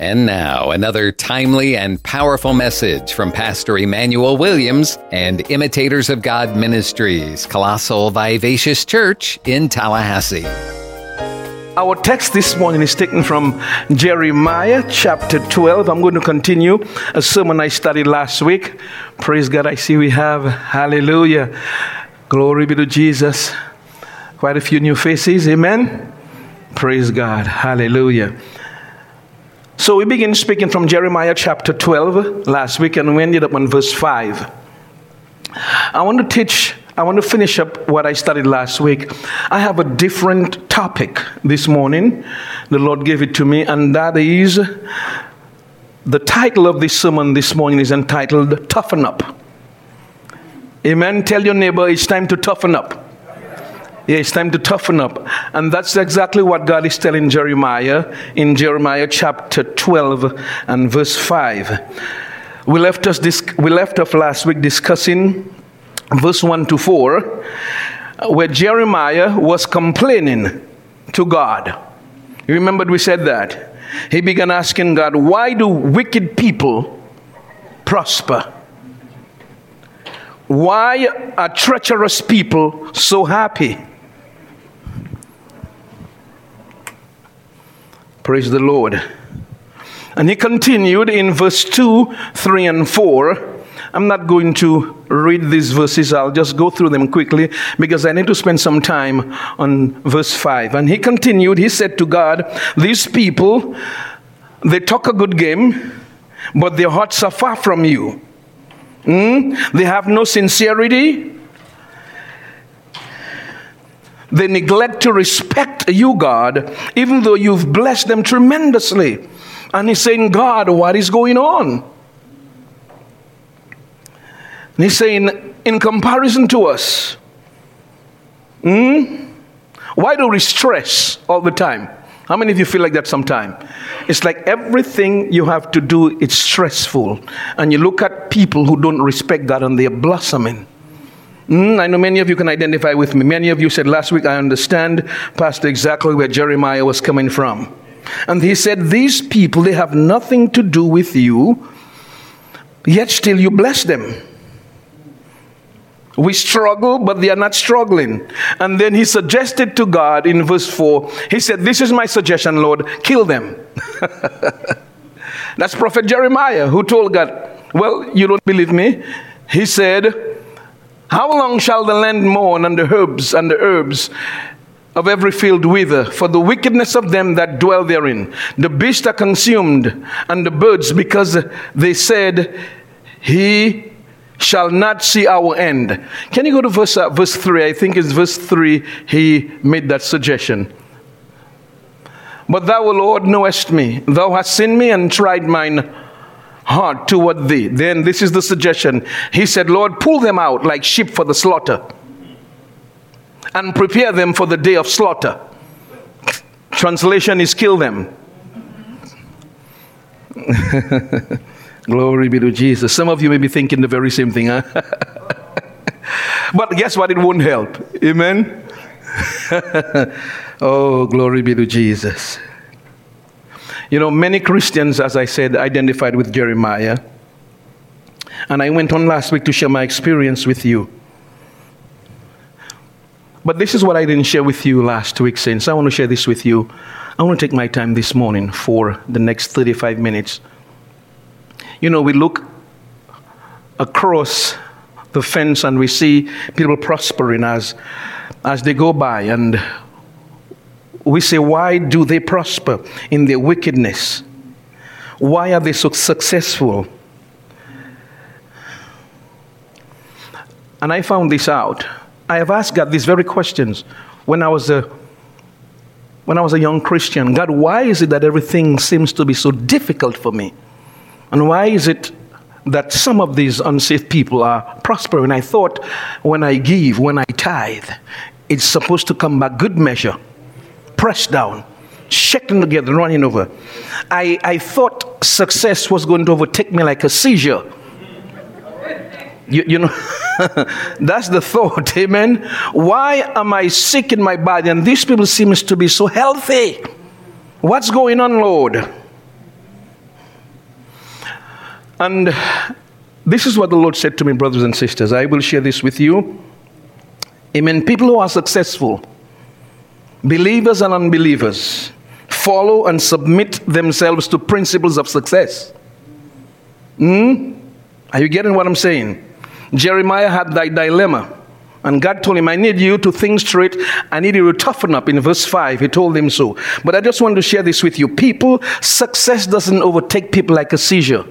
And now, another timely and powerful message from Pastor Emmanuel Williams and Imitators of God Ministries, Colossal Vivacious Church in Tallahassee. Our text this morning is taken from Jeremiah chapter 12. I'm going to continue a sermon I studied last week. Praise God, I see we have. Hallelujah. Glory be to Jesus. Quite a few new faces. Amen. Praise God. Hallelujah. So we begin speaking from Jeremiah chapter 12 last week, and we ended up on verse 5. I want to teach, I want to finish up what I studied last week. I have a different topic this morning. The Lord gave it to me, and that is the title of this sermon this morning is entitled Toughen Up. Amen. Tell your neighbor it's time to toughen up. Yeah, it's time to toughen up. And that's exactly what God is telling Jeremiah in Jeremiah chapter 12 and verse 5. We left, us dis- we left off last week discussing verse 1 to 4, where Jeremiah was complaining to God. You remembered we said that? He began asking God, Why do wicked people prosper? Why are treacherous people so happy? Praise the Lord. And he continued in verse 2, 3, and 4. I'm not going to read these verses, I'll just go through them quickly because I need to spend some time on verse 5. And he continued, he said to God, These people, they talk a good game, but their hearts are far from you. Mm? They have no sincerity, they neglect to respect you, God, even though you've blessed them tremendously. And he's saying, God, what is going on? And he's saying, in comparison to us, hmm, why do we stress all the time? How many of you feel like that sometime? It's like everything you have to do, it's stressful. And you look at people who don't respect God and they're blossoming. Mm, I know many of you can identify with me. Many of you said last week, I understand, Pastor, exactly where Jeremiah was coming from. And he said, These people, they have nothing to do with you, yet still you bless them. We struggle, but they are not struggling. And then he suggested to God in verse 4, he said, This is my suggestion, Lord, kill them. That's Prophet Jeremiah who told God, Well, you don't believe me? He said, how long shall the land mourn and the herbs and the herbs of every field wither for the wickedness of them that dwell therein? The beasts are consumed and the birds because they said, He shall not see our end. Can you go to verse, uh, verse 3? I think it's verse 3 he made that suggestion. But thou, O Lord, knowest me. Thou hast seen me and tried mine heart toward thee. Then this is the suggestion. He said, Lord, pull them out like sheep for the slaughter and prepare them for the day of slaughter. Translation is kill them. Glory be to Jesus. Some of you may be thinking the very same thing, huh? but guess what? It won't help. Amen. oh, glory be to Jesus. You know, many Christians, as I said, identified with Jeremiah. And I went on last week to share my experience with you. But this is what I didn't share with you last week, Since I want to share this with you. I want to take my time this morning for the next 35 minutes. You know, we look across the fence and we see people prospering as, as they go by, and we say, why do they prosper in their wickedness? Why are they so successful? And I found this out. I have asked God these very questions when I was a when I was a young Christian. God, why is it that everything seems to be so difficult for me? And why is it that some of these unsaved people are prospering? I thought when I give, when I tithe, it's supposed to come back good measure pressed down, shaken together, running over. I, I thought success was going to overtake me like a seizure. You, you know, that's the thought, amen. Why am I sick in my body and these people seem to be so healthy? What's going on, Lord? And this is what the Lord said to me, brothers and sisters. I will share this with you. Amen. People who are successful, believers and unbelievers, follow and submit themselves to principles of success. Hmm? Are you getting what I'm saying? Jeremiah had that dilemma. And God told him, I need you to think straight. I need you to toughen up. In verse 5, he told him so. But I just want to share this with you. People, success doesn't overtake people like a seizure.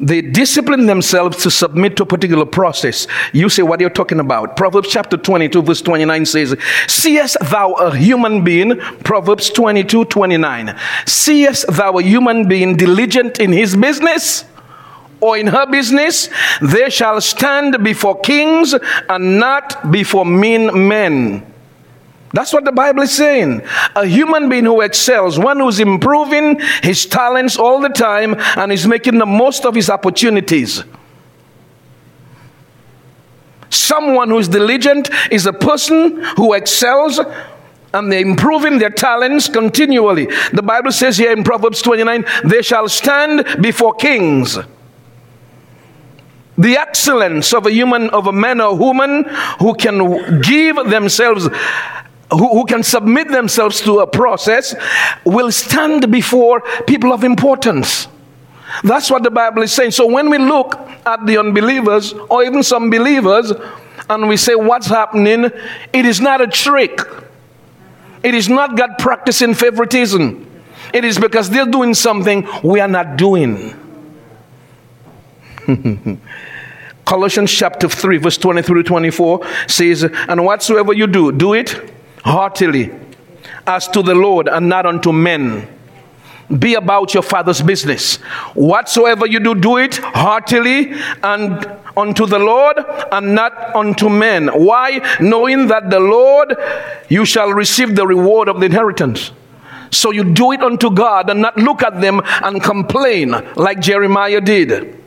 They discipline themselves to submit to a particular process. You say, What are you talking about? Proverbs chapter 22, verse 29 says, Seest thou a human being? Proverbs 22, 29. Seest thou a human being diligent in his business? or in her business, they shall stand before kings and not before mean men. That's what the Bible is saying. A human being who excels, one who's improving his talents all the time and is making the most of his opportunities. Someone who is diligent is a person who excels and they're improving their talents continually. The Bible says here in Proverbs 29 they shall stand before kings. The excellence of a human, of a man or woman who can give themselves who, who can submit themselves to a process will stand before people of importance. That's what the Bible is saying. So when we look at the unbelievers or even some believers and we say, What's happening? It is not a trick. It is not God practicing favoritism. It is because they're doing something we are not doing. Colossians chapter 3, verse 23 to 24 says, And whatsoever you do, do it heartily as to the Lord and not unto men. Be about your father's business. Whatsoever you do, do it heartily and unto the Lord and not unto men. Why? Knowing that the Lord you shall receive the reward of the inheritance. So you do it unto God and not look at them and complain like Jeremiah did.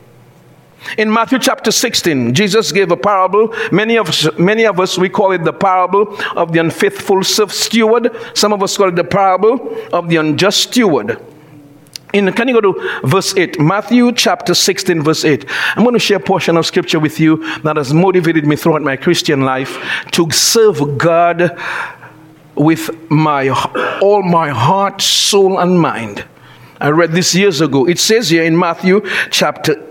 In Matthew chapter 16, Jesus gave a parable. Many of, us, many of us, we call it the parable of the unfaithful steward. Some of us call it the parable of the unjust steward. In, can you go to verse 8? Matthew chapter 16, verse 8. I'm going to share a portion of scripture with you that has motivated me throughout my Christian life to serve God with my, all my heart, soul, and mind. I read this years ago. It says here in Matthew chapter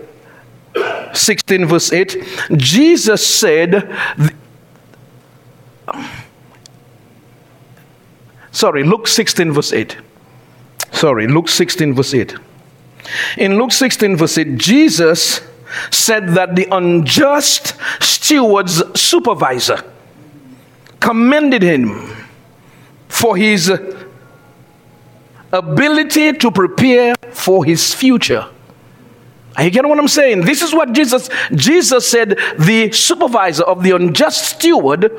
16, verse 8, Jesus said, sorry, Luke 16, verse 8. Sorry, Luke 16, verse 8. In Luke 16, verse 8, Jesus said that the unjust steward's supervisor commended him for his ability to prepare for his future. You get what I'm saying? This is what Jesus Jesus said the supervisor of the unjust steward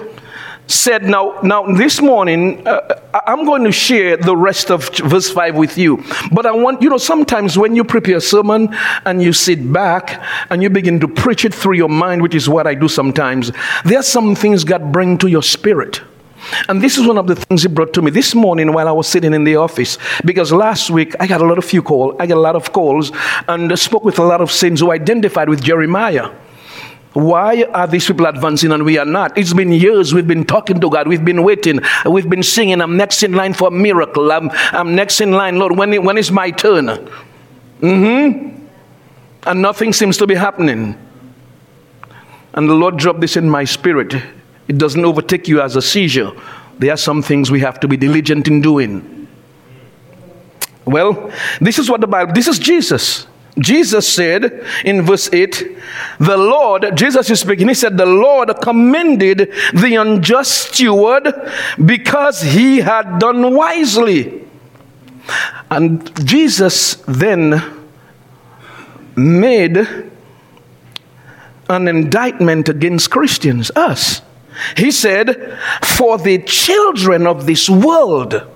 said now now this morning uh, i'm going to share the rest of verse 5 with you but i want you know sometimes when you prepare a sermon and you sit back and you begin to preach it through your mind which is what i do sometimes there are some things god bring to your spirit and this is one of the things he brought to me this morning while I was sitting in the office. Because last week I got a lot of few calls, I got a lot of calls, and spoke with a lot of saints who identified with Jeremiah. Why are these people advancing and we are not? It's been years we've been talking to God. We've been waiting. We've been singing, I'm next in line for a miracle. I'm, I'm next in line, Lord. When, when is my turn? Mm-hmm. And nothing seems to be happening. And the Lord dropped this in my spirit. It doesn't overtake you as a seizure. There are some things we have to be diligent in doing. Well, this is what the Bible, this is Jesus. Jesus said in verse 8, the Lord, Jesus is speaking, he said, the Lord commended the unjust steward because he had done wisely. And Jesus then made an indictment against Christians, us. He said, For the children of this world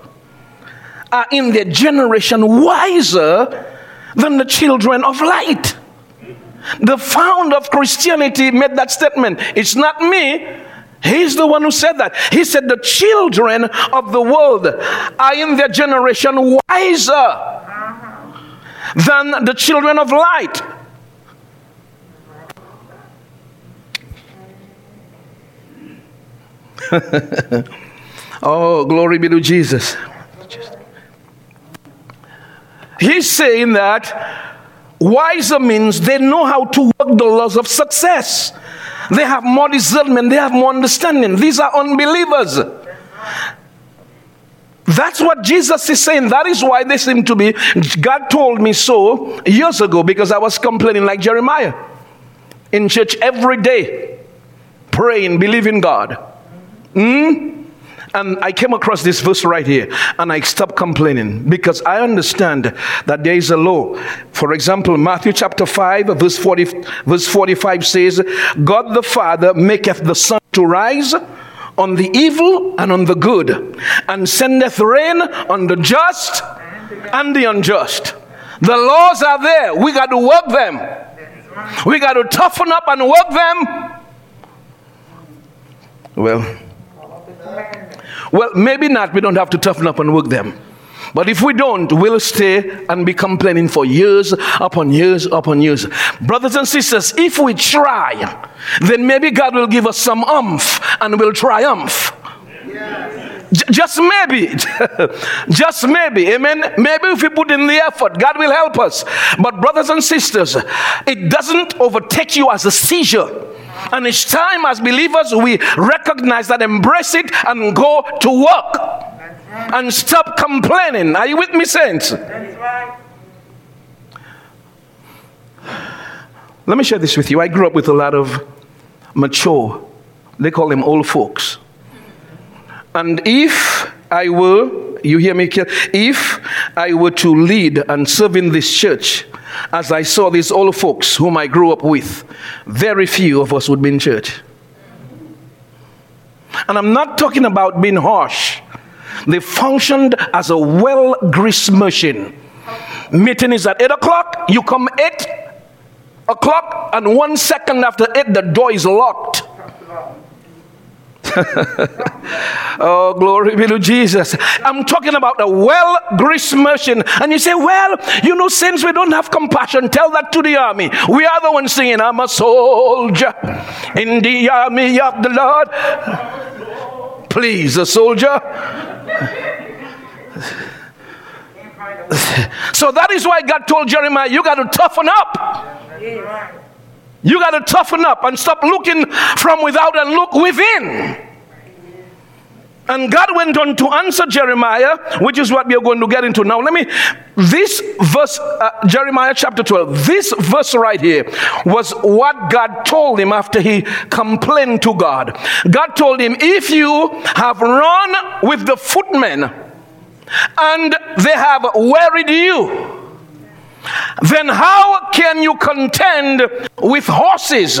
are in their generation wiser than the children of light. The founder of Christianity made that statement. It's not me. He's the one who said that. He said, The children of the world are in their generation wiser than the children of light. oh, glory be to Jesus. He's saying that wiser means they know how to work the laws of success. They have more discernment, they have more understanding. These are unbelievers. That's what Jesus is saying. That is why they seem to be. God told me so years ago because I was complaining like Jeremiah in church every day, praying, believing God. Mm? And I came across this verse right here and I stopped complaining because I understand that there is a law. For example, Matthew chapter 5, verse, 40, verse 45 says, God the Father maketh the sun to rise on the evil and on the good, and sendeth rain on the just and the unjust. The laws are there. We got to work them. We got to toughen up and work them. Well, well, maybe not. We don't have to toughen up and work them. But if we don't, we'll stay and be complaining for years upon years upon years. Brothers and sisters, if we try, then maybe God will give us some umph and we'll triumph. J- just maybe, just maybe, amen. Maybe if we put in the effort, God will help us. But, brothers and sisters, it doesn't overtake you as a seizure. And it's time as believers we recognize that, embrace it, and go to work. And stop complaining. Are you with me, saints? Right. Let me share this with you. I grew up with a lot of mature, they call them old folks. And if I were, you hear me, if I were to lead and serve in this church, as I saw these old folks whom I grew up with, very few of us would be in church. And I'm not talking about being harsh. They functioned as a well greased machine. Meeting is at 8 o'clock, you come 8 o'clock, and one second after 8, the door is locked. oh, glory be to Jesus. I'm talking about a well greased machine. And you say, well, you know, since we don't have compassion, tell that to the army. We are the ones singing, I'm a soldier in the army of the Lord. Please, a soldier. so that is why God told Jeremiah, you got to toughen up. You got to toughen up and stop looking from without and look within. And God went on to answer Jeremiah, which is what we are going to get into now. Let me, this verse, uh, Jeremiah chapter 12, this verse right here was what God told him after he complained to God. God told him, If you have run with the footmen and they have wearied you, then how can you contend with horses?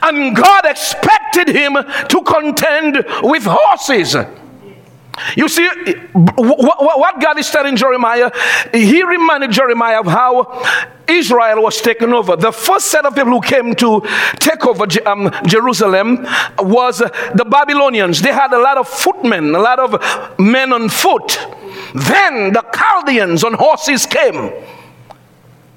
And God expected him to contend with horses. You see, what God is telling Jeremiah, he reminded Jeremiah of how Israel was taken over. The first set of people who came to take over um, Jerusalem was the Babylonians. They had a lot of footmen, a lot of men on foot. Then the Chaldeans on horses came.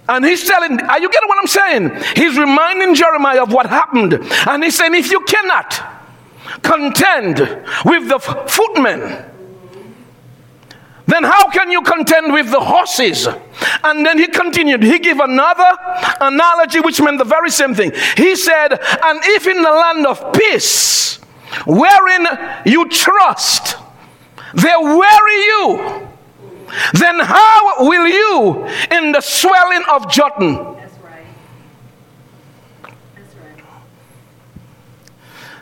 And he's telling, are you getting what I'm saying? He's reminding Jeremiah of what happened. And he's saying, if you cannot contend with the footmen, then how can you contend with the horses? And then he continued. He gave another analogy which meant the very same thing. He said, And if in the land of peace, wherein you trust, they weary you, then how will you in the swelling of Jordan? That's right. That's right.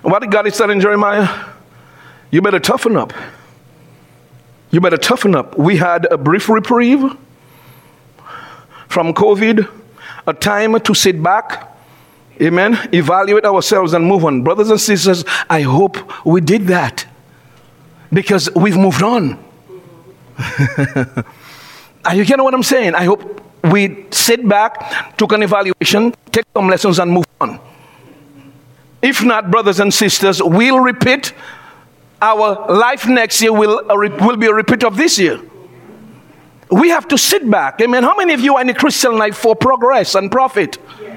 What did God is in Jeremiah? You better toughen up. You better toughen up. We had a brief reprieve from COVID, a time to sit back, amen, evaluate ourselves and move on. Brothers and sisters, I hope we did that because we've moved on. Are you getting what I'm saying? I hope we sit back, took an evaluation, take some lessons, and move on. If not, brothers and sisters, we'll repeat. Our life next year will, uh, will be a repeat of this year. We have to sit back. Amen. How many of you are in the Christian life for progress and profit? Yeah,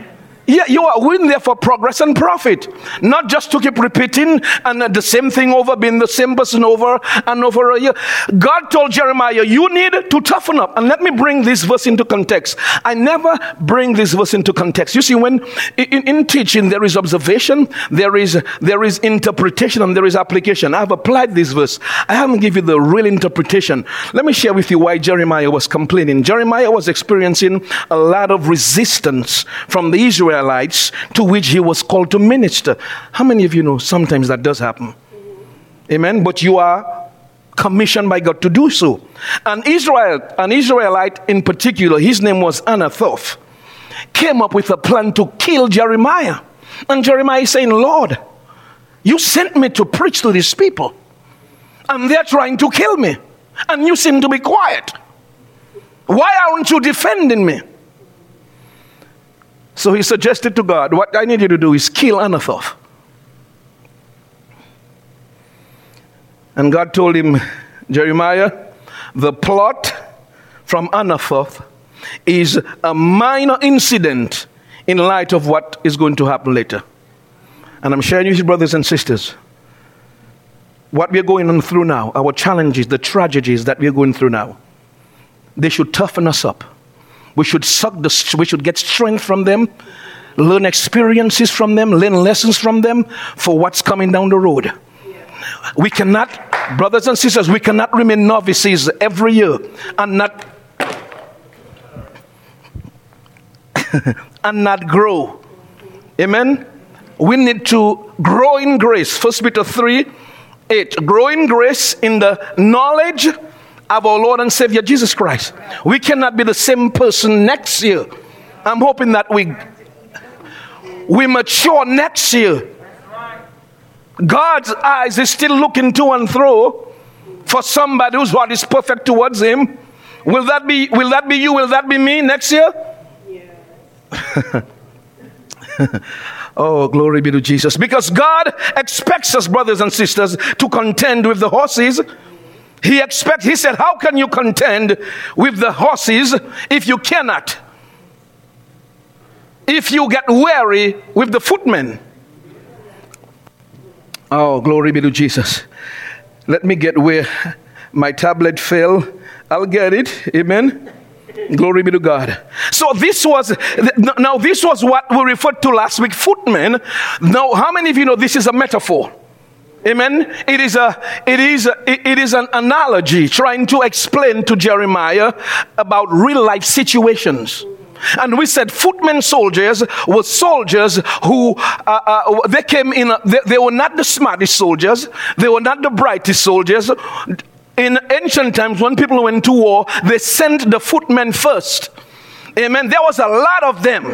you are in there for progress and profit, not just to keep repeating and uh, the same thing over, being the same person over and over a year. God told Jeremiah, You need to toughen up. And let me bring this verse into context. I never bring this verse into context. You see, when in, in teaching there is observation, there is there is interpretation, and there is application. I've applied this verse. I haven't given you the real interpretation. Let me share with you why Jeremiah was complaining. Jeremiah was experiencing a lot of resistance from the Israelites Israelites to which he was called to minister. How many of you know sometimes that does happen? Amen. But you are commissioned by God to do so. And Israel, an Israelite in particular, his name was Anathoth, came up with a plan to kill Jeremiah. And Jeremiah is saying, Lord, you sent me to preach to these people, and they're trying to kill me, and you seem to be quiet. Why aren't you defending me? So he suggested to God, What I need you to do is kill Anathoth. And God told him, Jeremiah, the plot from Anathoth is a minor incident in light of what is going to happen later. And I'm sharing with you, brothers and sisters, what we're going through now, our challenges, the tragedies that we're going through now, they should toughen us up. We should suck the, we should get strength from them, learn experiences from them, learn lessons from them for what's coming down the road. We cannot, brothers and sisters, we cannot remain novices every year and not and not grow. Amen. We need to grow in grace. First Peter 3 8. Grow in grace in the knowledge of our Lord and Savior Jesus Christ. We cannot be the same person next year. I'm hoping that we we mature next year. God's eyes is still looking to and fro for somebody whose heart is perfect towards him. Will that be will that be you? Will that be me next year? oh, glory be to Jesus. Because God expects us, brothers and sisters, to contend with the horses he expect he said, How can you contend with the horses if you cannot? If you get weary with the footmen. Oh, glory be to Jesus. Let me get where my tablet fell. I'll get it. Amen. Glory be to God. So this was now this was what we referred to last week, footmen. Now, how many of you know this is a metaphor? Amen. It is a it is a, it is an analogy trying to explain to Jeremiah about real life situations. And we said footmen soldiers were soldiers who uh, uh, they came in. They, they were not the smartest soldiers. They were not the brightest soldiers. In ancient times, when people went to war, they sent the footmen first Amen. There was a lot of them,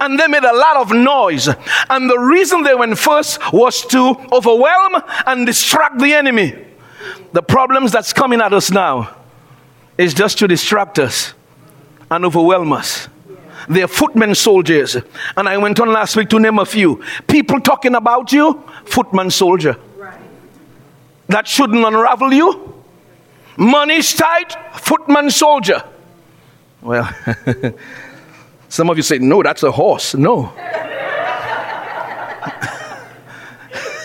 and they made a lot of noise. And the reason they went first was to overwhelm and distract the enemy. The problems that's coming at us now is just to distract us and overwhelm us. They're footmen soldiers. And I went on last week to name a few. People talking about you, footman soldier. That shouldn't unravel you. Money's tight, footman soldier. Well, some of you say, no, that's a horse. No.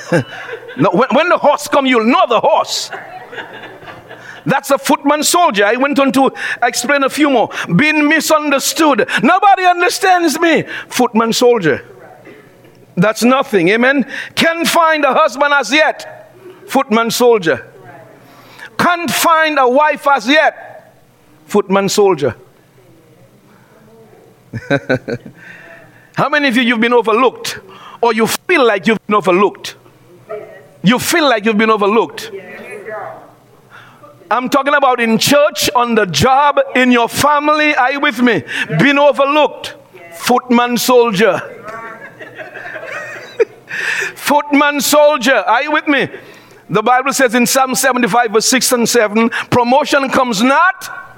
no when, when the horse come, you'll know the horse. That's a footman soldier. I went on to explain a few more. Being misunderstood. Nobody understands me. Footman soldier. That's nothing. Amen. Can't find a husband as yet. Footman soldier. Can't find a wife as yet. Footman soldier. How many of you you've been overlooked or you feel like you've been overlooked? You feel like you've been overlooked. I'm talking about in church, on the job, in your family. Are you with me? Been overlooked. Footman soldier. Footman soldier. Are you with me? The Bible says in Psalm 75, verse 6 and 7 promotion comes not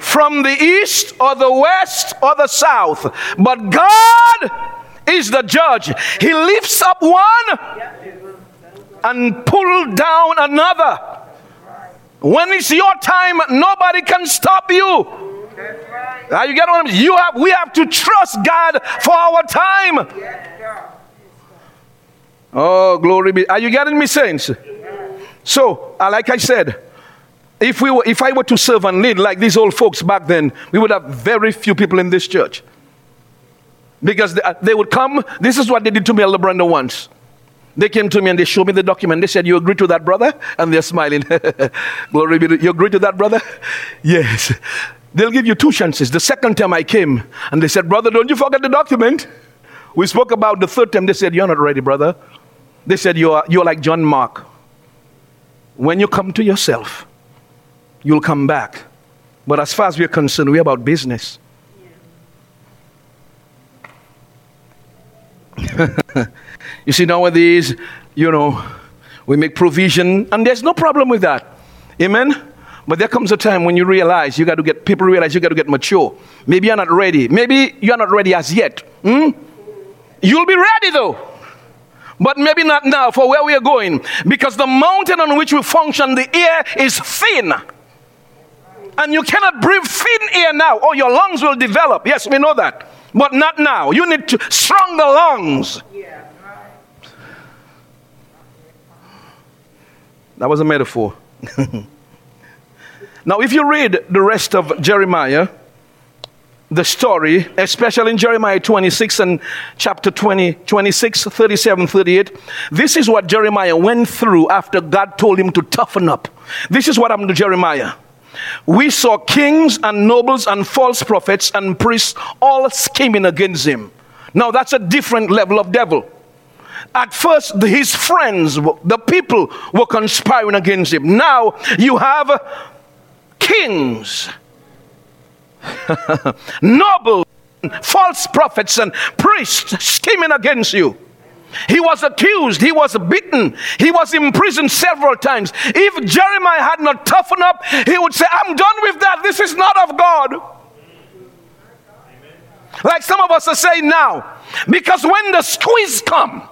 from the east or the west or the south. But God is the judge. He lifts up one and pull down another. When it's your time, nobody can stop you. Now you get what I'm You have we have to trust God for our time. Oh, glory be. Are you getting me, saints? So, like I said, if we were, if I were to serve and lead like these old folks back then, we would have very few people in this church. Because they, they would come. This is what they did to me, Elder Brenda, once. They came to me and they showed me the document. They said, You agree to that, brother? And they're smiling. Glory be to you. Agree to that, brother? Yes. They'll give you two chances. The second time I came and they said, Brother, don't you forget the document. We spoke about the third time. They said, You're not ready, brother. They said, You're, you're like John Mark. When you come to yourself, you'll come back. But as far as we're concerned, we're about business. you see, nowadays, you know, we make provision, and there's no problem with that. Amen? But there comes a time when you realize you got to get, people realize you got to get mature. Maybe you're not ready. Maybe you're not ready as yet. Hmm? You'll be ready though. But maybe not now for where we are going. Because the mountain on which we function, the air is thin. And you cannot breathe thin air now, or your lungs will develop. Yes, we know that. But not now. You need to strong the lungs. That was a metaphor. now, if you read the rest of Jeremiah, the story, especially in Jeremiah 26 and chapter 20, 26, 37, 38. This is what Jeremiah went through after God told him to toughen up. This is what happened to Jeremiah. We saw kings and nobles and false prophets and priests all scheming against him. Now that's a different level of devil. At first, his friends, the people, were conspiring against him. Now you have kings, nobles, false prophets, and priests scheming against you. He was accused, he was beaten, he was imprisoned several times. If Jeremiah had not toughened up, he would say, I'm done with that. This is not of God. Like some of us are saying now, because when the squeeze come,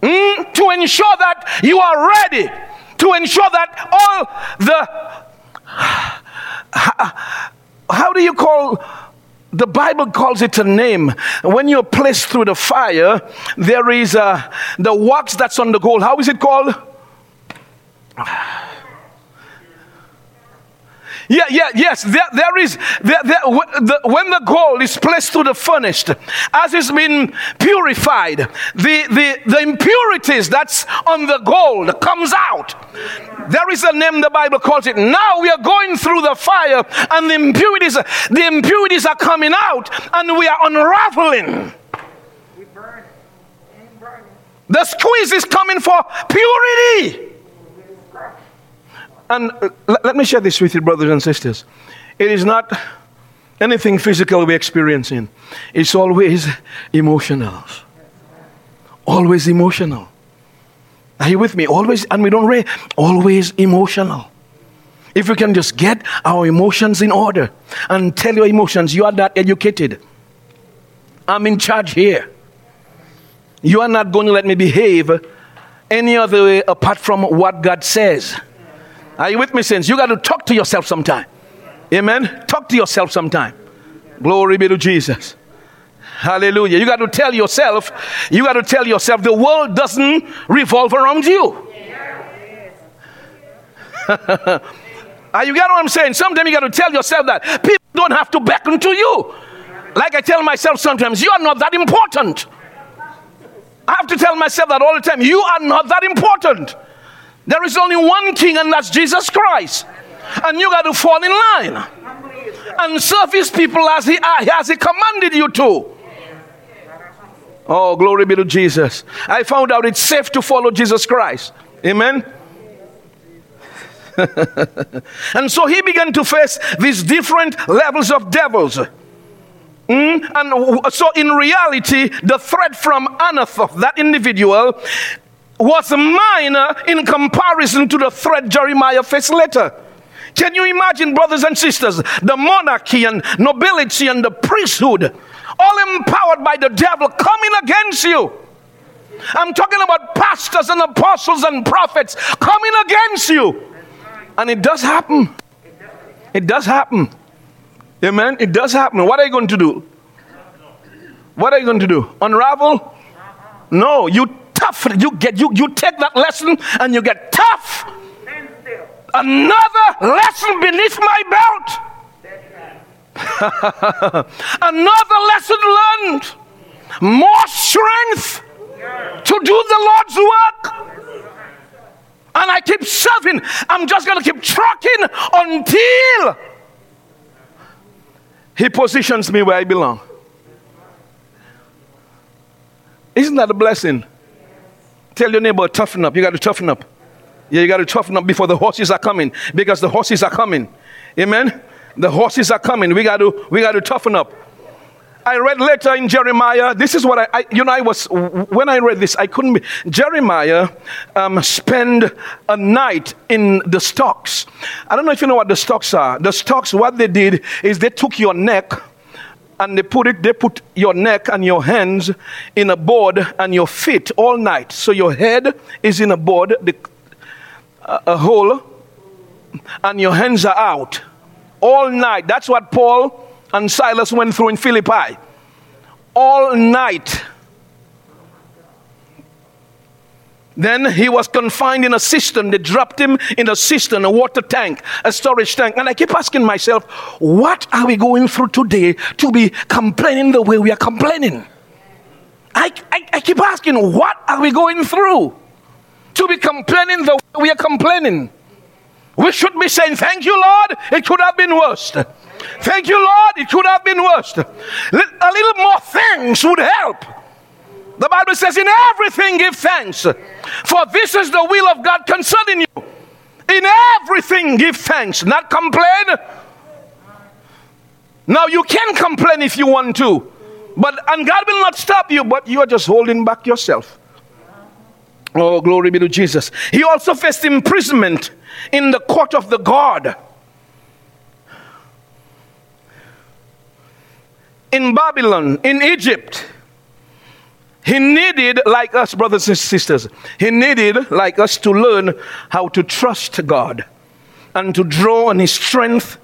mm, to ensure that you are ready, to ensure that all the how do you call the Bible calls it a name. When you're placed through the fire, there is uh, the wax that's on the gold. How is it called? Yeah, yeah, yes. There, there is there, there, the, when the gold is placed through the furnace, as it's been purified, the, the the impurities that's on the gold comes out. There is a name the Bible calls it. Now we are going through the fire, and the impurities the impurities are coming out, and we are unraveling. We burn. The squeeze is coming for purity. And uh, let me share this with you, brothers and sisters. It is not anything physical we're experiencing, it's always emotional. Always emotional. Are you with me? Always, and we don't read, always emotional. If we can just get our emotions in order and tell your emotions, you are not educated. I'm in charge here. You are not going to let me behave any other way apart from what God says. Are you with me, saints? You got to talk to yourself sometime. Amen. Talk to yourself sometime. Glory be to Jesus. Hallelujah. You got to tell yourself, you got to tell yourself the world doesn't revolve around you. Are you get what I'm saying? Sometimes you got to tell yourself that people don't have to beckon to you. Like I tell myself sometimes, you are not that important. I have to tell myself that all the time. You are not that important. There is only one king, and that's Jesus Christ. And you got to fall in line and serve his people as he, as he commanded you to. Oh, glory be to Jesus. I found out it's safe to follow Jesus Christ. Amen. and so he began to face these different levels of devils. Mm? And so, in reality, the threat from Anathoth, that individual, was minor in comparison to the threat Jeremiah faced later. Can you imagine, brothers and sisters, the monarchy and nobility and the priesthood, all empowered by the devil, coming against you? I'm talking about pastors and apostles and prophets coming against you. And it does happen. It does happen. Amen. It does happen. What are you going to do? What are you going to do? Unravel? No, you tough. You get you you take that lesson and you get tough. Another lesson beneath my belt. Another lesson learned. More strength to do the Lord's work. And I keep serving. I'm just going to keep trucking until He positions me where I belong. Isn't that a blessing? Tell your neighbor, toughen up. You got to toughen up. Yeah, you got to toughen up before the horses are coming because the horses are coming. Amen. The horses are coming. We got to we got to toughen up. I read later in Jeremiah. This is what I, I, you know, I was, when I read this, I couldn't be. Jeremiah um, spent a night in the stocks. I don't know if you know what the stocks are. The stocks, what they did is they took your neck and they put it, they put your neck and your hands in a board and your feet all night. So your head is in a board, the, uh, a hole, and your hands are out all night. That's what Paul and Silas went through in Philippi. All night. Then he was confined in a cistern. They dropped him in a cistern, a water tank, a storage tank. And I keep asking myself, what are we going through today to be complaining the way we are complaining? I, I, I keep asking, what are we going through to be complaining the way we are complaining? We should be saying, Thank you, Lord. It could have been worse. Thank you, Lord. It could have been worse. A little more thanks would help. The Bible says, In everything give thanks, for this is the will of God concerning you. In everything give thanks, not complain. Now you can complain if you want to, but and God will not stop you, but you are just holding back yourself. Oh, glory be to Jesus. He also faced imprisonment in the court of the God. In Babylon, in Egypt, he needed, like us, brothers and sisters, he needed, like us, to learn how to trust God and to draw on his strength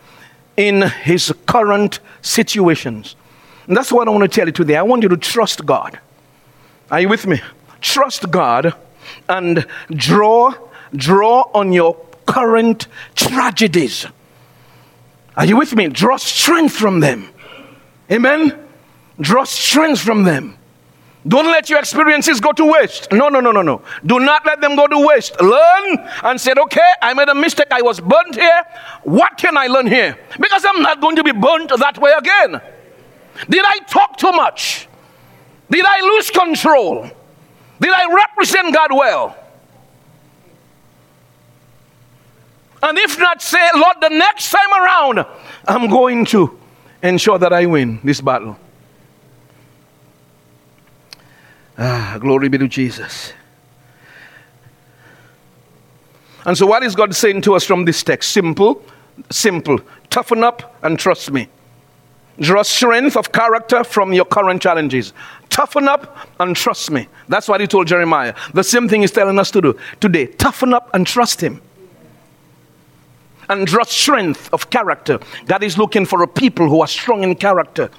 in his current situations. And that's what I want to tell you today. I want you to trust God. Are you with me? Trust God and draw draw on your current tragedies. Are you with me? Draw strength from them. Amen. Draw strength from them. Don't let your experiences go to waste. No, no, no, no, no. Do not let them go to waste. Learn and say, okay, I made a mistake. I was burnt here. What can I learn here? Because I'm not going to be burnt that way again. Did I talk too much? Did I lose control? Did I represent God well? And if not, say, Lord, the next time around, I'm going to ensure that I win this battle. Ah, glory be to Jesus. And so, what is God saying to us from this text? Simple, simple. Toughen up and trust me. Draw strength of character from your current challenges. Toughen up and trust me. That's what he told Jeremiah. The same thing he's telling us to do today. Toughen up and trust him and draw strength of character. God is looking for a people who are strong in character.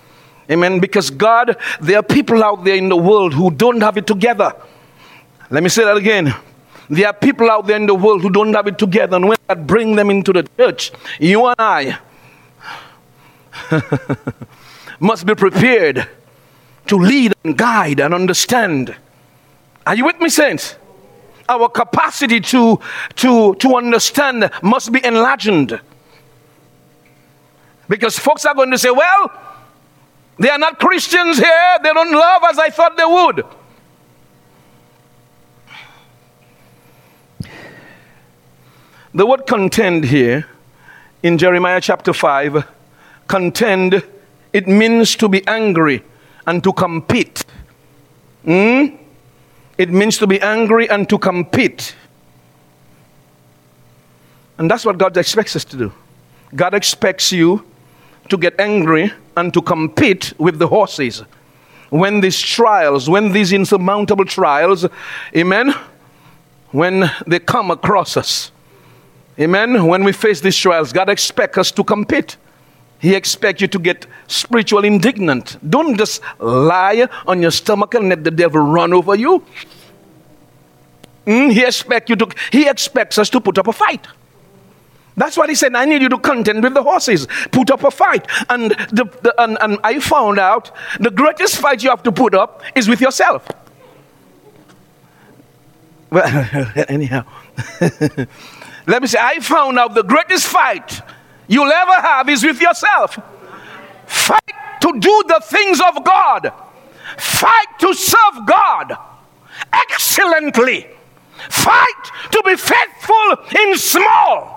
Amen. Because God, there are people out there in the world who don't have it together. Let me say that again. There are people out there in the world who don't have it together. And when God bring them into the church, you and I must be prepared to lead and guide and understand. Are you with me, saints? our capacity to, to, to understand must be enlarged. Because folks are going to say, well, they are not Christians here. They don't love as I thought they would. The word contend here in Jeremiah chapter 5, contend, it means to be angry and to compete. Hmm. It means to be angry and to compete. And that's what God expects us to do. God expects you to get angry and to compete with the horses. When these trials, when these insurmountable trials, amen, when they come across us, Amen. When we face these trials, God expects us to compete. He expects you to get spiritually indignant. Don't just lie on your stomach and let the devil run over you. Mm, he expects you to. He expects us to put up a fight. That's what he said. I need you to contend with the horses. Put up a fight. And, the, the, and, and I found out the greatest fight you have to put up is with yourself. Well, anyhow, let me say, I found out the greatest fight you'll ever have is with yourself. Fight to do the things of God, fight to serve God excellently, fight to be faithful in small.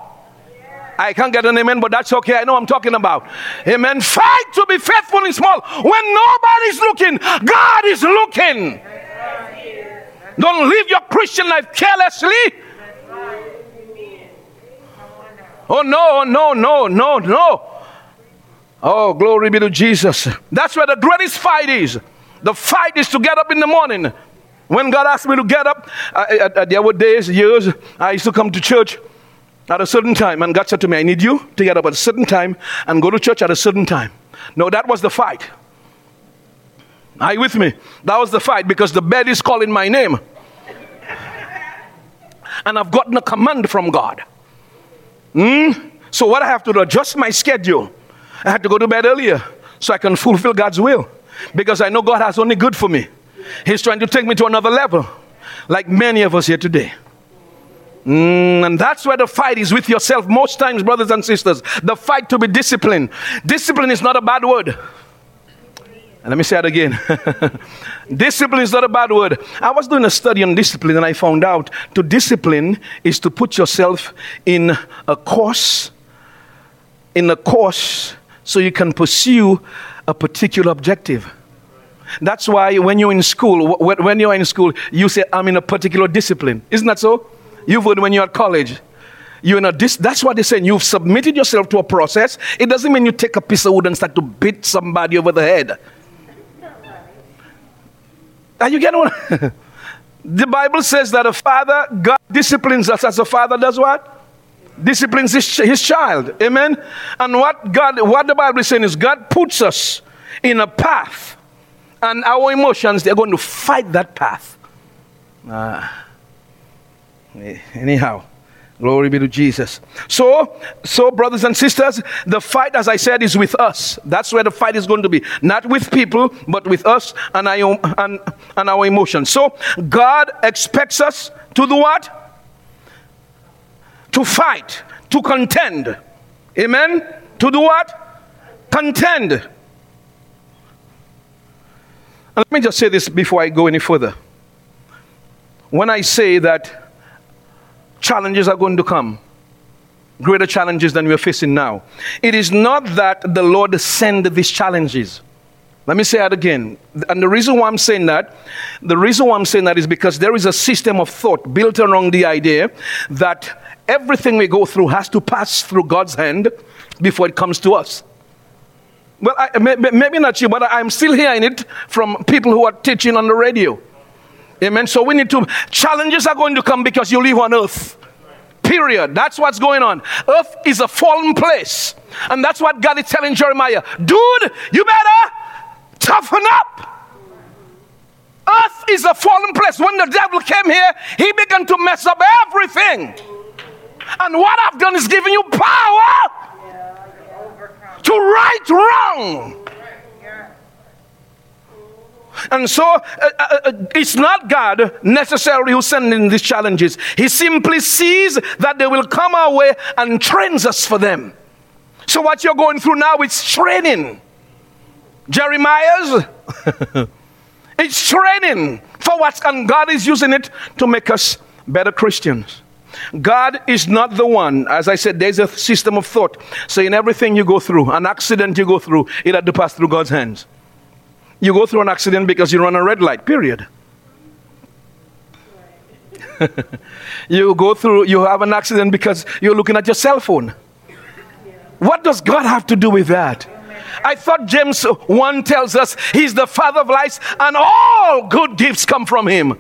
I can't get an amen, but that's okay. I know I'm talking about. Amen. Fight to be faithful in small. When nobody's looking, God is looking. Don't live your Christian life carelessly. Oh, no, oh, no, no, no, no. Oh, glory be to Jesus. That's where the greatest fight is. The fight is to get up in the morning. When God asked me to get up, I, I, there were days, years, I used to come to church at a certain time, and God said to me, I need you to get up at a certain time and go to church at a certain time. No, that was the fight. Are you with me? That was the fight because the bed is calling my name. And I've gotten a command from God. Mm? So, what I have to do, adjust my schedule. I have to go to bed earlier so I can fulfill God's will. Because I know God has only good for me. He's trying to take me to another level, like many of us here today. Mm, and that's where the fight is with yourself most times, brothers and sisters. The fight to be disciplined. Discipline is not a bad word. And let me say it again. discipline is not a bad word. I was doing a study on discipline and I found out to discipline is to put yourself in a course, in a course so you can pursue a particular objective. That's why when you're in school, when you're in school, you say, I'm in a particular discipline. Isn't that so? You've heard when you're at college. You're a dis- that's what they're saying. You've submitted yourself to a process. It doesn't mean you take a piece of wood and start to beat somebody over the head. Are you getting what? the Bible says that a father, God disciplines us as a father does what? Disciplines his, his child. Amen. And what God, what the Bible is saying is God puts us in a path, and our emotions, they're going to fight that path. Uh, Eh, anyhow. Glory be to Jesus. So, so brothers and sisters, the fight, as I said, is with us. That's where the fight is going to be. Not with people, but with us and our, and, and our emotions. So, God expects us to do what? To fight, to contend. Amen? To do what? Contend. And let me just say this before I go any further. When I say that challenges are going to come. Greater challenges than we're facing now. It is not that the Lord send these challenges. Let me say that again. And the reason why I'm saying that, the reason why I'm saying that is because there is a system of thought built around the idea that everything we go through has to pass through God's hand before it comes to us. Well, I, maybe not you, but I'm still hearing it from people who are teaching on the radio. Amen. So we need to, challenges are going to come because you live on earth. Period. That's what's going on. Earth is a fallen place. And that's what God is telling Jeremiah. Dude, you better toughen up. Earth is a fallen place. When the devil came here, he began to mess up everything. And what I've done is given you power to right wrong. And so uh, uh, uh, it's not God necessarily who's sending these challenges. He simply sees that they will come our way and trains us for them. So what you're going through now is training. Jeremiah's, it's training for what, and God is using it to make us better Christians. God is not the one, as I said, there's a system of thought saying everything you go through, an accident you go through, it had to pass through God's hands. You go through an accident because you run a red light, period. you go through, you have an accident because you're looking at your cell phone. What does God have to do with that? I thought James 1 tells us he's the father of lights and all good gifts come from him.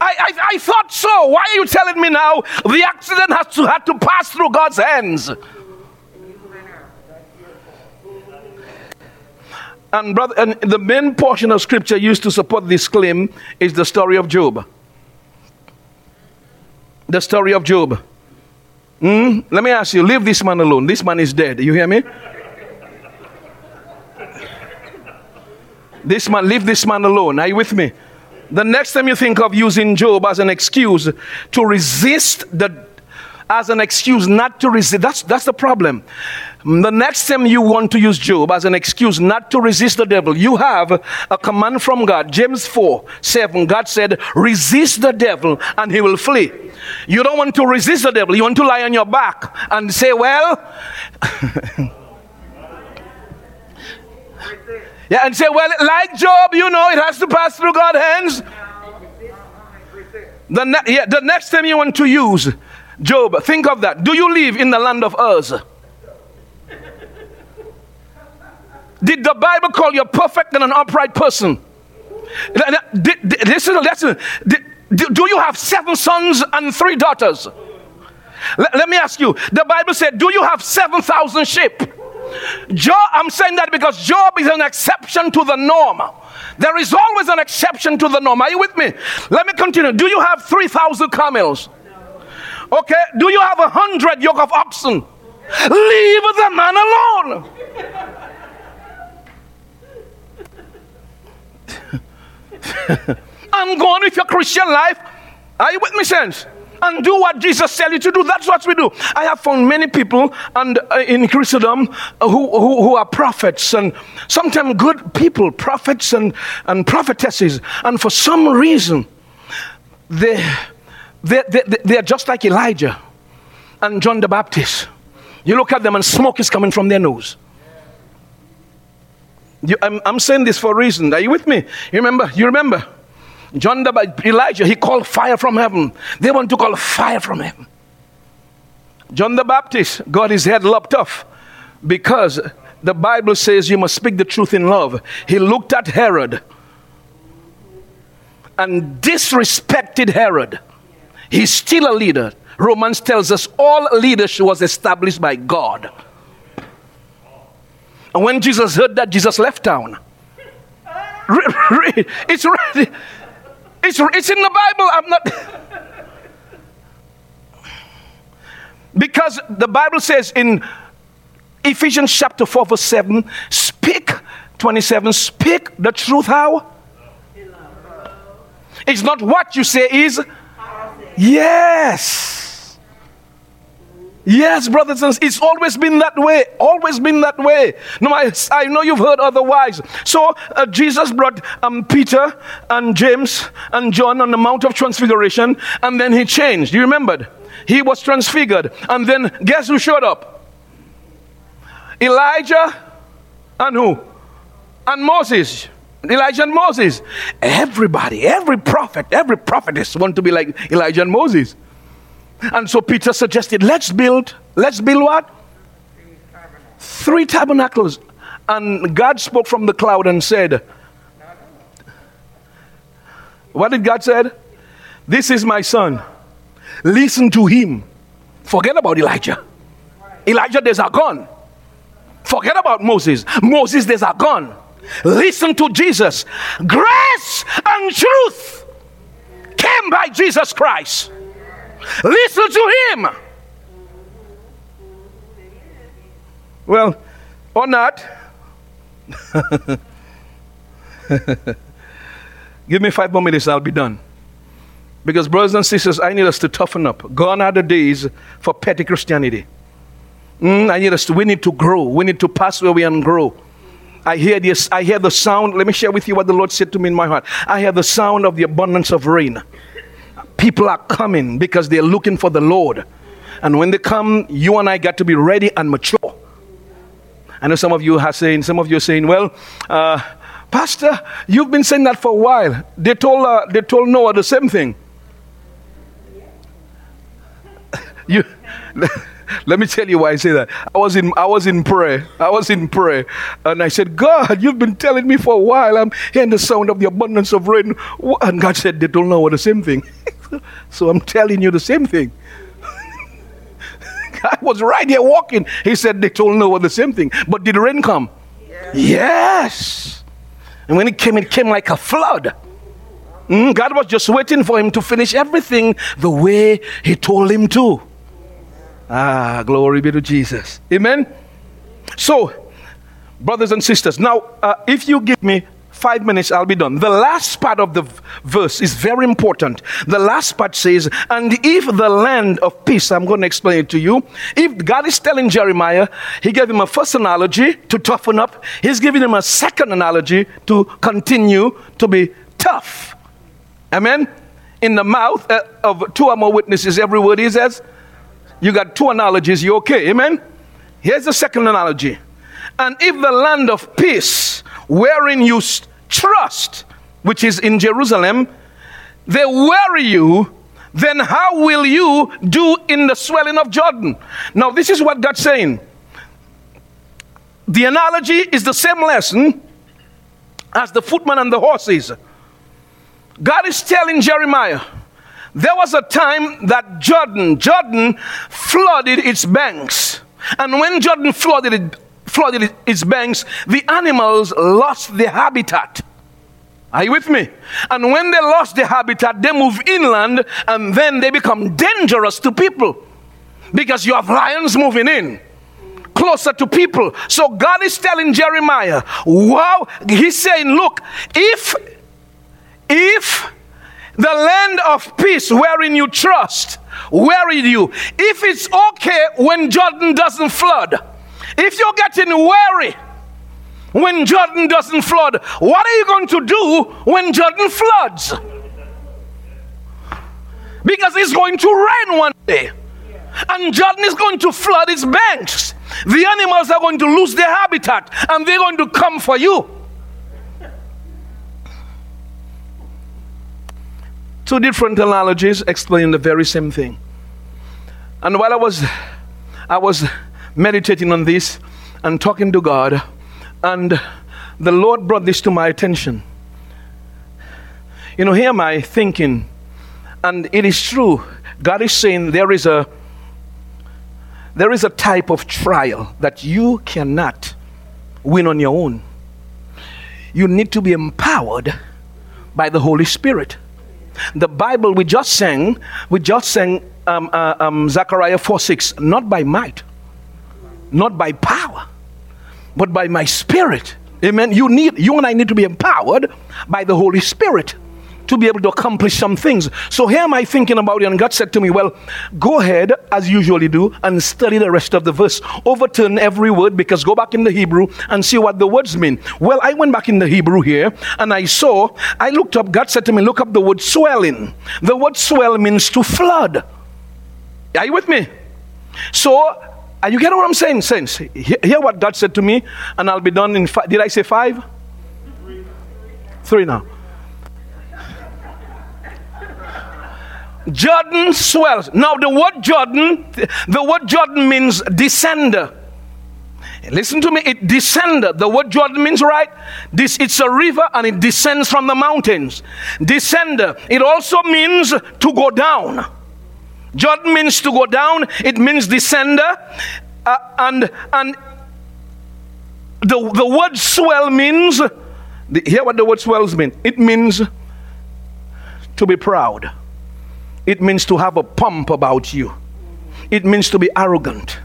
I, I, I thought so. Why are you telling me now the accident has to, had to pass through God's hands? And brother, and the main portion of scripture used to support this claim is the story of Job. The story of Job. Mm? Let me ask you, leave this man alone. This man is dead. You hear me? this man, leave this man alone. Are you with me? The next time you think of using Job as an excuse to resist the as an excuse not to resist, that's that's the problem. The next time you want to use Job as an excuse not to resist the devil, you have a command from God. James 4 7, God said, Resist the devil and he will flee. You don't want to resist the devil, you want to lie on your back and say, Well, yeah, and say, Well, like Job, you know, it has to pass through God's hands. The, ne- yeah, the next time you want to use Job, think of that. Do you live in the land of Uz? Did the Bible call you a perfect and an upright person? Listen, listen. Do you have seven sons and three daughters? Let, let me ask you. The Bible said, Do you have 7,000 sheep? Job, I'm saying that because Job is an exception to the norm. There is always an exception to the norm. Are you with me? Let me continue. Do you have 3,000 camels? Okay. Do you have a hundred yoke of oxen? Leave the man alone. I'm going with your Christian life. Are you with me, sense? And do what Jesus said you to do. That's what we do. I have found many people and uh, in Christendom uh, who, who, who, are prophets and sometimes good people, prophets and, and prophetesses. And for some reason, they, they, they, they are just like Elijah and John the Baptist. You look at them and smoke is coming from their nose. You, I'm, I'm saying this for a reason. Are you with me? You remember? You remember? John the Elijah, he called fire from heaven. They want to call fire from heaven. John the Baptist got his head lopped off because the Bible says you must speak the truth in love. He looked at Herod and disrespected Herod. He's still a leader. Romans tells us all leadership was established by God. And when Jesus heard that, Jesus left town. It's, it's, it's in the Bible. I'm not. because the Bible says in Ephesians chapter 4, verse 7, speak, 27, speak the truth how? It's not what you say, is yes. Yes, brothers and sisters, it's always been that way. Always been that way. No, I, I know you've heard otherwise. So uh, Jesus brought um, Peter and James and John on the Mount of Transfiguration, and then he changed. You remembered? He was transfigured, and then guess who showed up? Elijah and who? And Moses. Elijah and Moses. Everybody, every prophet, every prophetess want to be like Elijah and Moses. And so Peter suggested, let's build, let's build what? Three tabernacles. And God spoke from the cloud and said, What did God said? This is my son. Listen to him. Forget about Elijah. Elijah days are gone. Forget about Moses. Moses days are gone. Listen to Jesus. Grace and truth came by Jesus Christ. Listen to him. Well, or not. Give me five more minutes, I'll be done. Because, brothers and sisters, I need us to toughen up. Gone are the days for petty Christianity. Mm, I need us to, we need to grow. We need to pass where we and grow. I hear this, I hear the sound. Let me share with you what the Lord said to me in my heart. I hear the sound of the abundance of rain. People are coming because they're looking for the Lord. And when they come, you and I got to be ready and mature. I know some of you are saying, some of you are saying, well, uh, Pastor, you've been saying that for a while. They told, uh, they told Noah the same thing. you, Let me tell you why I say that. I was in I was in prayer. I was in prayer, and I said, God, you've been telling me for a while. I'm hearing the sound of the abundance of rain, and God said they told Noah the same thing. so I'm telling you the same thing. I was right here walking. He said they told what the same thing. But did rain come? Yes. yes. And when it came, it came like a flood. Mm, God was just waiting for him to finish everything the way he told him to. Ah, glory be to Jesus. Amen. So, brothers and sisters, now uh, if you give me five minutes, I'll be done. The last part of the verse is very important. The last part says, And if the land of peace, I'm going to explain it to you. If God is telling Jeremiah, He gave him a first analogy to toughen up, He's giving him a second analogy to continue to be tough. Amen. In the mouth uh, of two or more witnesses, every word he says, you got two analogies, you okay? Amen. Here's the second analogy. And if the land of peace, wherein you trust, which is in Jerusalem, they worry you, then how will you do in the swelling of Jordan? Now, this is what God's saying. The analogy is the same lesson as the footman and the horses. God is telling Jeremiah, there was a time that Jordan, Jordan flooded its banks. And when Jordan flooded, it, flooded its banks, the animals lost their habitat. Are you with me? And when they lost their habitat, they move inland and then they become dangerous to people because you have lions moving in closer to people. So God is telling Jeremiah, wow, he's saying, look, if if the land of peace wherein you trust worried you, if it's okay when Jordan doesn't flood, if you're getting worried when Jordan doesn't flood, what are you going to do when Jordan floods? Because it's going to rain one day. And Jordan is going to flood its banks. The animals are going to lose their habitat and they're going to come for you. Two different analogies explain the very same thing. And while I was I was meditating on this and talking to God, and the Lord brought this to my attention. You know, here am I thinking, and it is true. God is saying there is a there is a type of trial that you cannot win on your own. You need to be empowered by the Holy Spirit. The Bible we just sang, we just sang um, uh, um, Zechariah 4 6, not by might, not by power, but by my spirit. Amen. You need you and I need to be empowered by the Holy Spirit to be able to accomplish some things. So here am I thinking about it, and God said to me, Well, go ahead, as you usually do, and study the rest of the verse. Overturn every word because go back in the Hebrew and see what the words mean. Well, I went back in the Hebrew here and I saw, I looked up, God said to me, Look up the word swelling. The word swell means to flood. Are you with me? So, are you getting what I'm saying, Saints? Hear what God said to me, and I'll be done in five. Did I say five? Three now. Jordan swells. Now, the word Jordan, the word Jordan means descender. Listen to me, it descended. The word Jordan means right. This it's a river and it descends from the mountains. Descender. It also means to go down. Jordan means to go down. It means descender, uh, and and the the word swell means. The, hear what the word swells mean. It means to be proud. It means to have a pump about you. It means to be arrogant.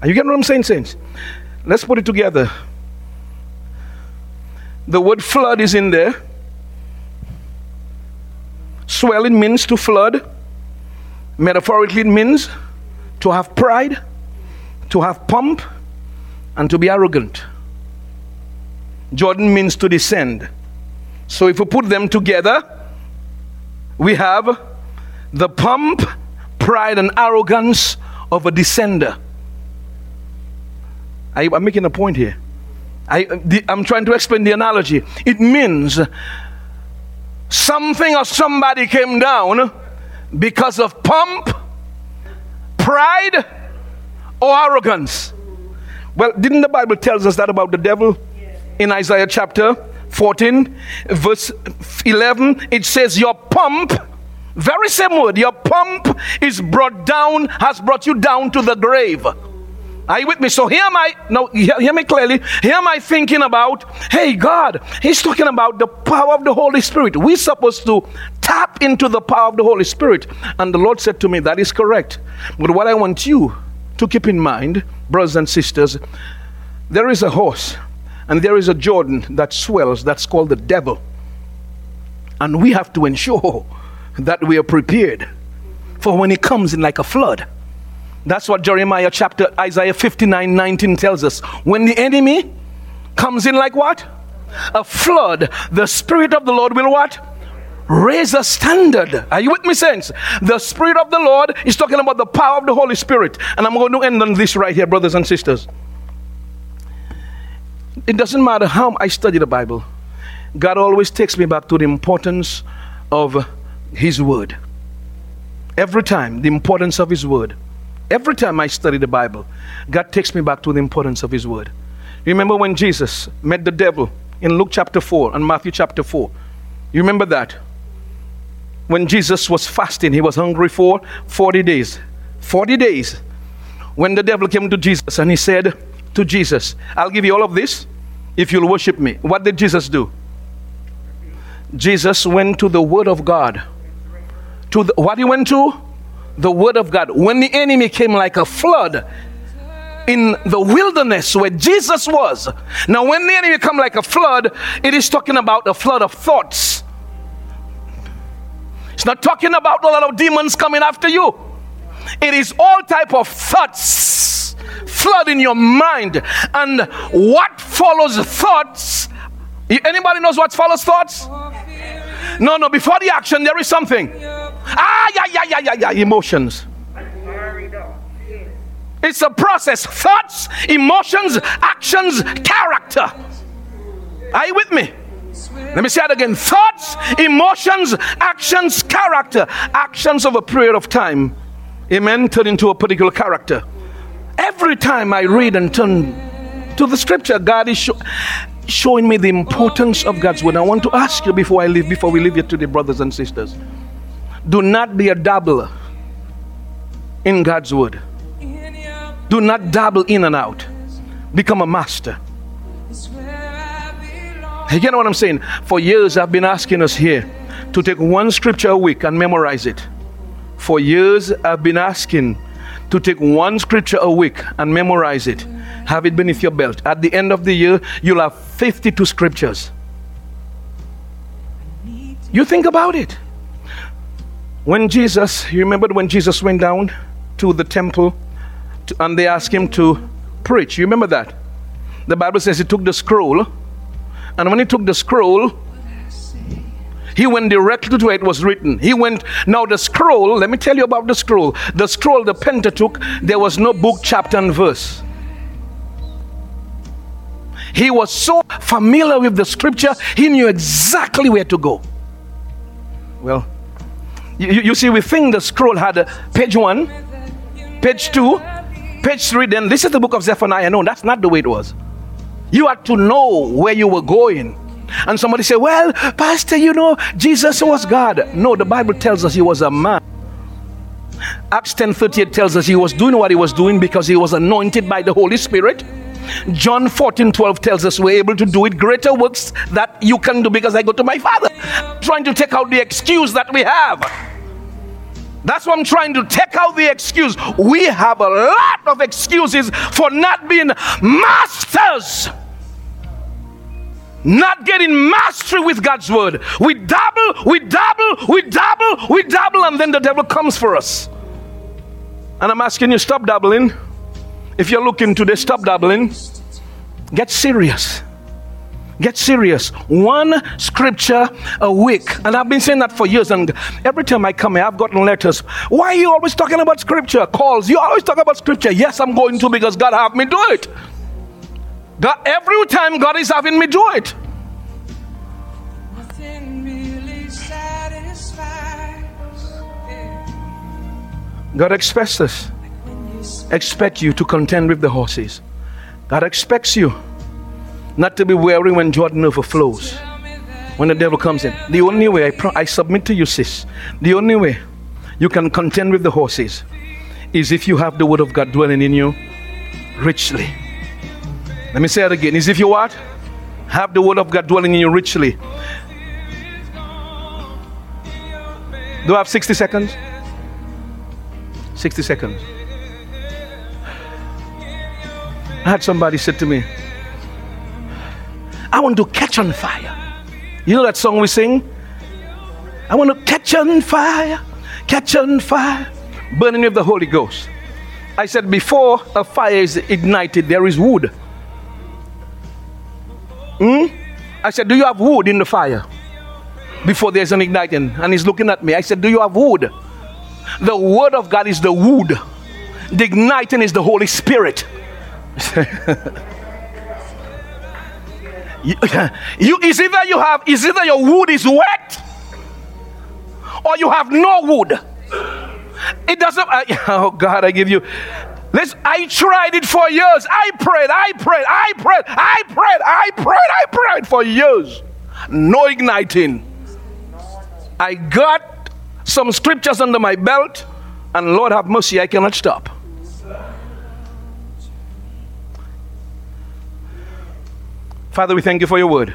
Are you getting what I'm saying, saints? Let's put it together. The word flood is in there. Swelling means to flood. Metaphorically, it means to have pride, to have pomp, and to be arrogant. Jordan means to descend. So if we put them together, we have the pomp, pride, and arrogance of a descender. I, am making a point here. I, am trying to explain the analogy. It means something or somebody came down because of pomp, Pride or arrogance? Well, didn't the Bible tells us that about the devil in Isaiah chapter 14, verse 11? It says, Your pomp, very same word, your pomp is brought down, has brought you down to the grave. Are you with me? So here am I, now hear, me clearly. Here am I thinking about, hey, God, He's talking about the power of the Holy Spirit. We're supposed to tap into the power of the Holy Spirit. And the Lord said to me, that is correct. But what I want you to keep in mind, brothers and sisters, there is a horse and there is a Jordan that swells that's called the devil. And we have to ensure that we are prepared for when he comes in like a flood. That's what Jeremiah chapter Isaiah 59 19 tells us. When the enemy comes in like what? A flood, the Spirit of the Lord will what? Raise a standard. Are you with me, saints? The Spirit of the Lord is talking about the power of the Holy Spirit. And I'm going to end on this right here, brothers and sisters. It doesn't matter how I study the Bible, God always takes me back to the importance of His Word. Every time, the importance of His Word. Every time I study the Bible, God takes me back to the importance of His Word. Remember when Jesus met the devil in Luke chapter 4 and Matthew chapter 4? You remember that? When Jesus was fasting, he was hungry for 40 days. 40 days. When the devil came to Jesus and he said to Jesus, I'll give you all of this if you'll worship me. What did Jesus do? Jesus went to the Word of God. To the, what he went to? The word of God. When the enemy came like a flood in the wilderness where Jesus was. Now, when the enemy come like a flood, it is talking about a flood of thoughts. It's not talking about a lot of demons coming after you. It is all type of thoughts flood in your mind. And what follows thoughts? Anybody knows what follows thoughts? No, no, before the action, there is something. Ah, yeah, yeah, yeah, yeah, yeah. Emotions. It's a process. Thoughts, emotions, actions, character. Are you with me? Let me say it again. Thoughts, emotions, actions, character. Actions of a period of time. Amen. Turn into a particular character. Every time I read and turn to the scripture, God is show, showing me the importance of God's word. I want to ask you before I leave, before we leave here today, brothers and sisters. Do not be a dabbler in God's word. Do not dabble in and out. Become a master. You get what I'm saying? For years, I've been asking us here to take one scripture a week and memorize it. For years, I've been asking to take one scripture a week and memorize it. Have it beneath your belt. At the end of the year, you'll have 52 scriptures. You think about it. When Jesus, you remember when Jesus went down to the temple to, and they asked him to preach? You remember that? The Bible says he took the scroll, and when he took the scroll, he went directly to where it was written. He went, now the scroll, let me tell you about the scroll. The scroll, the Pentateuch, there was no book, chapter, and verse. He was so familiar with the scripture, he knew exactly where to go. Well, you, you see, we think the scroll had a page one, page two, page three. Then this is the book of Zephaniah. No, that's not the way it was. You had to know where you were going. And somebody say, Well, Pastor, you know, Jesus was God. No, the Bible tells us he was a man. Acts 10 38 tells us he was doing what he was doing because he was anointed by the Holy Spirit. John 14 12 tells us we're able to do it greater works that you can do because I go to my Father. Trying to take out the excuse that we have. That's what I'm trying to take out the excuse. We have a lot of excuses for not being masters. Not getting mastery with God's word. We double, we double, we double, we double, and then the devil comes for us. And I'm asking you, stop dabbling. If you're looking to stop dabbling. Get serious. Get serious. One scripture a week. And I've been saying that for years. And every time I come here, I've gotten letters. Why are you always talking about scripture? Calls. You always talk about scripture. Yes, I'm going to because God have me do it. God, every time God is having me do it. God expects us expects you to contend with the horses. God expects you not to be weary when Jordan overflows, when the devil comes in. The only way I, pro- I submit to you, sis, the only way you can contend with the horses is if you have the word of God dwelling in you richly. Let me say it again. Is if you what? Have the word of God dwelling in you richly. Do I have 60 seconds? 60 seconds. I had somebody said to me, I want to catch on fire. You know that song we sing? I want to catch on fire, catch on fire, burning with the Holy Ghost. I said, before a fire is ignited, there is wood. Hmm? I said, Do you have wood in the fire? Before there's an igniting. And he's looking at me. I said, Do you have wood? The word of God is the wood, the igniting is the Holy Spirit. you, is either you have is either your wood is wet or you have no wood. It doesn't. I, oh God, I give you. Listen, I tried it for years. I prayed, I prayed, I prayed, I prayed, I prayed, I prayed for years. No igniting. I got some scriptures under my belt, and Lord have mercy, I cannot stop. Father, we thank you for your word.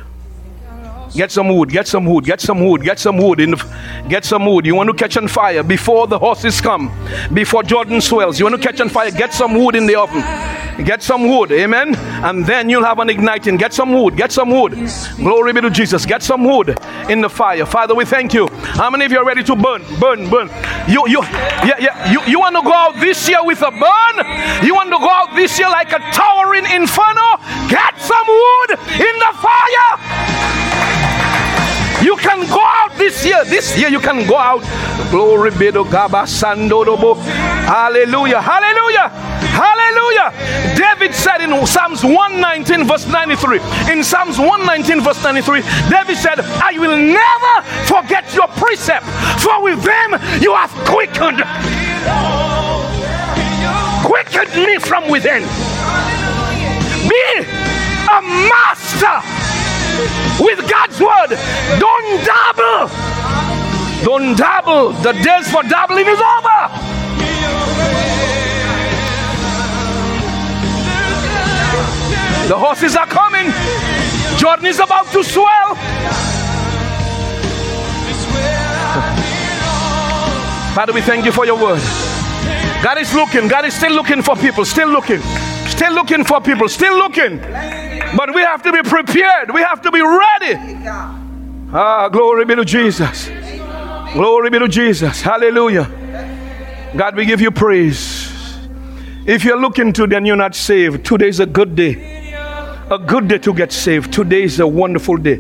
Get some wood, get some wood, get some wood, get some wood in the, get some wood. You want to catch on fire before the horses come, before Jordan swells. You want to catch on fire, get some wood in the oven. Get some wood, amen. And then you'll have an igniting. Get some wood, get some wood. Glory be to Jesus. Get some wood in the fire. Father, we thank you. How many of you are ready to burn? Burn, burn. You you yeah, yeah. You, you want to go out this year with a burn? You want to go out this year like a towering inferno? Get some wood in the fire. You can go out this year. This year you can go out. Glory be to God. Hallelujah. Hallelujah. Hallelujah. David said in Psalms 119, verse 93. In Psalms 119, verse 93, David said, I will never forget your precept, for with them you have quickened. Quickened me from within. Be a master with God's word. Don't dabble. Don't dabble. The days for dabbling is over. The horses are coming. Jordan is about to swell. Father, we thank you for your word. God is looking. God is still looking for people. Still looking. Still looking for people. Still looking. But we have to be prepared. We have to be ready. Ah, glory be to Jesus. Glory be to Jesus. Hallelujah. God, we give you praise. If you're looking to then you're not saved, today is a good day. A good day to get saved. Today is a wonderful day.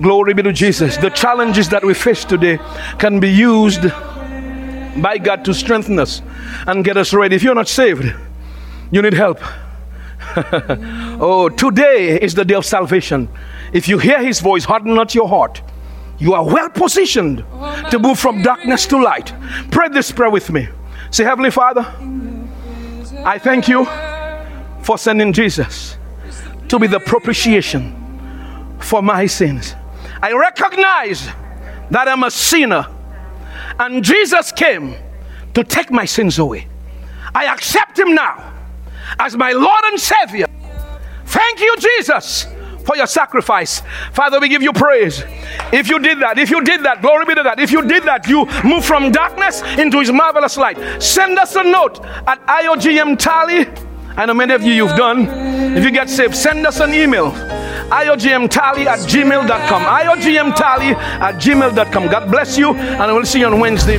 Glory be to Jesus. The challenges that we face today can be used by God to strengthen us and get us ready. If you're not saved, you need help. oh, today is the day of salvation. If you hear his voice, harden not your heart. You are well positioned to move from darkness to light. Pray this prayer with me. Say, Heavenly Father, I thank you for sending Jesus to be the propitiation for my sins. I recognize that I'm a sinner, and Jesus came to take my sins away. I accept him now as my Lord and Savior. Thank you, Jesus, for your sacrifice. Father, we give you praise. If you did that, if you did that, glory be to God. If you did that, you move from darkness into His marvelous light. Send us a note at IOGM Tally. I know many of you you've done. If you get saved, send us an email. IOGMTally at gmail.com. IOGMTally at gmail.com. God bless you, and I will see you on Wednesday.